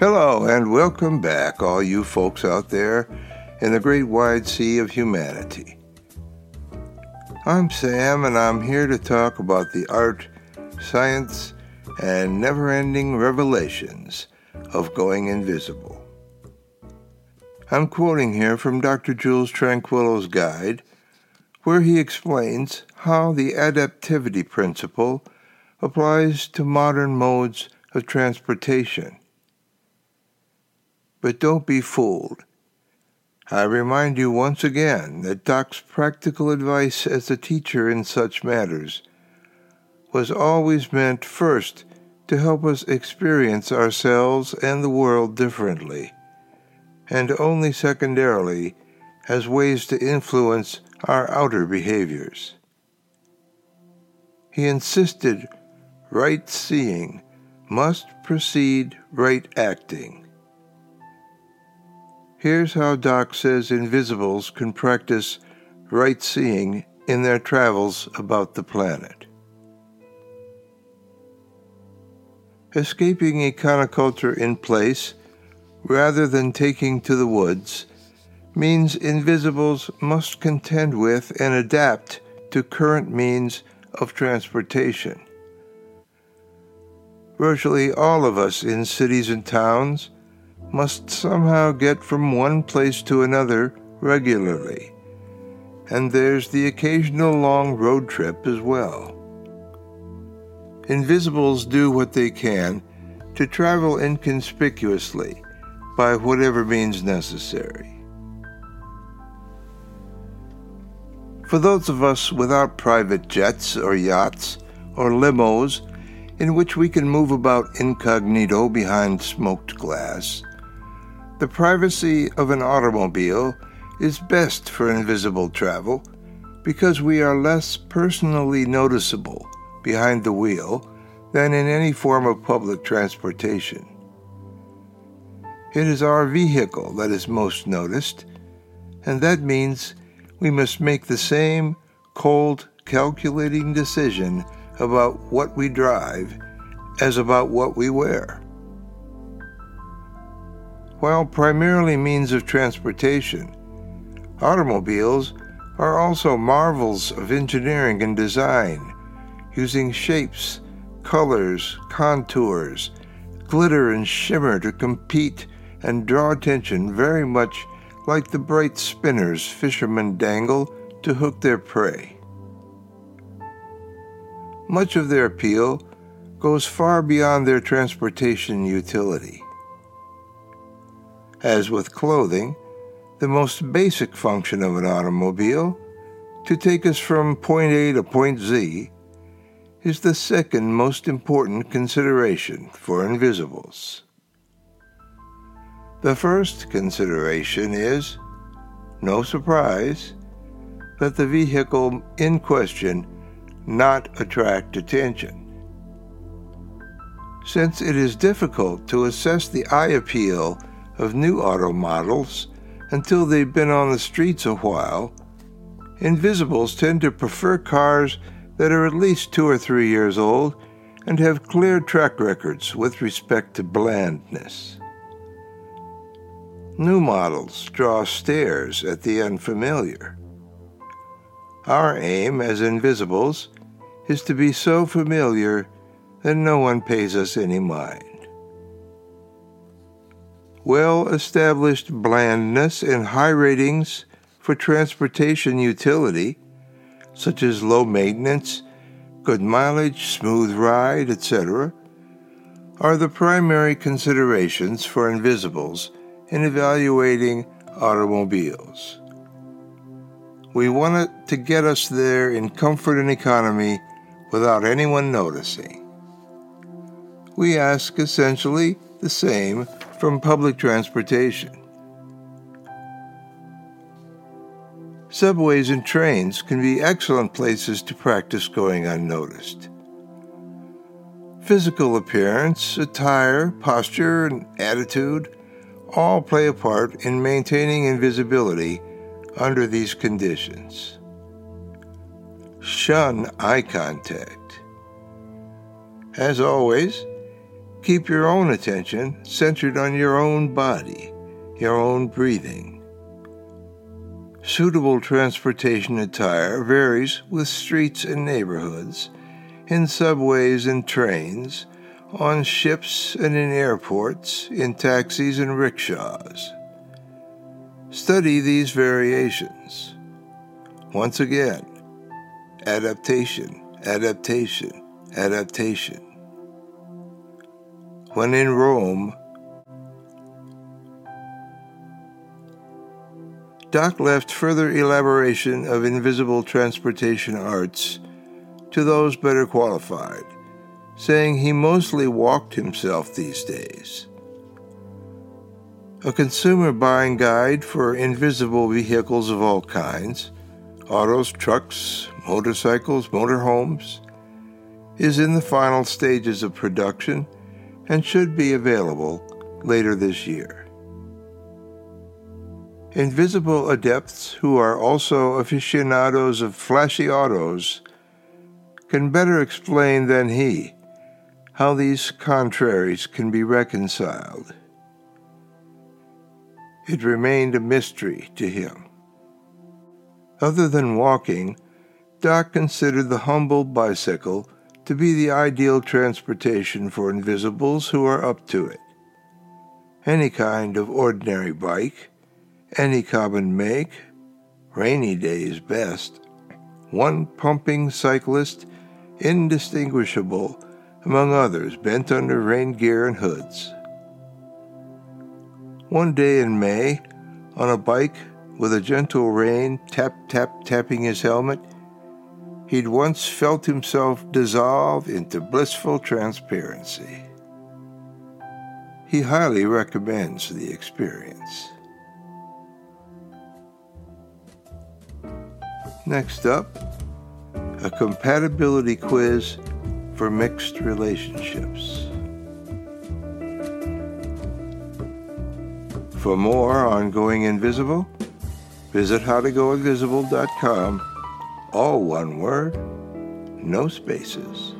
Hello, and welcome back, all you folks out there in the great wide sea of humanity. I'm Sam, and I'm here to talk about the art, science, and never ending revelations of going invisible. I'm quoting here from Dr. Jules Tranquillo's guide, where he explains how the adaptivity principle applies to modern modes of transportation but don't be fooled. I remind you once again that Doc's practical advice as a teacher in such matters was always meant first to help us experience ourselves and the world differently, and only secondarily as ways to influence our outer behaviors. He insisted right seeing must precede right acting. Here's how Doc says invisibles can practice right seeing in their travels about the planet. Escaping econoculture in place, rather than taking to the woods, means invisibles must contend with and adapt to current means of transportation. Virtually all of us in cities and towns must somehow get from one place to another regularly. And there's the occasional long road trip as well. Invisibles do what they can to travel inconspicuously by whatever means necessary. For those of us without private jets or yachts or limos in which we can move about incognito behind smoked glass, the privacy of an automobile is best for invisible travel because we are less personally noticeable behind the wheel than in any form of public transportation. It is our vehicle that is most noticed, and that means we must make the same cold, calculating decision about what we drive as about what we wear. While primarily means of transportation, automobiles are also marvels of engineering and design, using shapes, colors, contours, glitter and shimmer to compete and draw attention very much like the bright spinners fishermen dangle to hook their prey. Much of their appeal goes far beyond their transportation utility. As with clothing, the most basic function of an automobile, to take us from point A to point Z, is the second most important consideration for invisibles. The first consideration is, no surprise, that the vehicle in question not attract attention. Since it is difficult to assess the eye appeal of new auto models until they've been on the streets a while, invisibles tend to prefer cars that are at least two or three years old and have clear track records with respect to blandness. New models draw stares at the unfamiliar. Our aim as invisibles is to be so familiar that no one pays us any mind well established blandness and high ratings for transportation utility, such as low maintenance, good mileage, smooth ride, etc., are the primary considerations for invisibles in evaluating automobiles. We want it to get us there in comfort and economy without anyone noticing. We ask essentially the same from public transportation. Subways and trains can be excellent places to practice going unnoticed. Physical appearance, attire, posture, and attitude all play a part in maintaining invisibility under these conditions. Shun eye contact. As always, keep your own attention centered on your own body, your own breathing. Suitable transportation attire varies with streets and neighborhoods, in subways and trains, on ships and in airports, in taxis and rickshaws. Study these variations. Once again, adaptation, adaptation, adaptation. When in Rome, Doc left further elaboration of invisible transportation arts to those better qualified, saying he mostly walked himself these days. A consumer buying guide for invisible vehicles of all kinds autos, trucks, motorcycles, motorhomes is in the final stages of production and should be available later this year. Invisible adepts who are also aficionados of flashy autos can better explain than he how these contraries can be reconciled. It remained a mystery to him. Other than walking, Doc considered the humble bicycle to be the ideal transportation for invisibles who are up to it. Any kind of ordinary bike, any common make, rainy days best, one pumping cyclist, indistinguishable among others bent under rain gear and hoods. One day in May, on a bike with a gentle rain tap tap tapping his helmet, he'd once felt himself dissolve into blissful transparency. He highly recommends the experience. Next up, a compatibility quiz for mixed relationships. For more on Going Invisible, visit howtogoinvisible.com all one word, no spaces.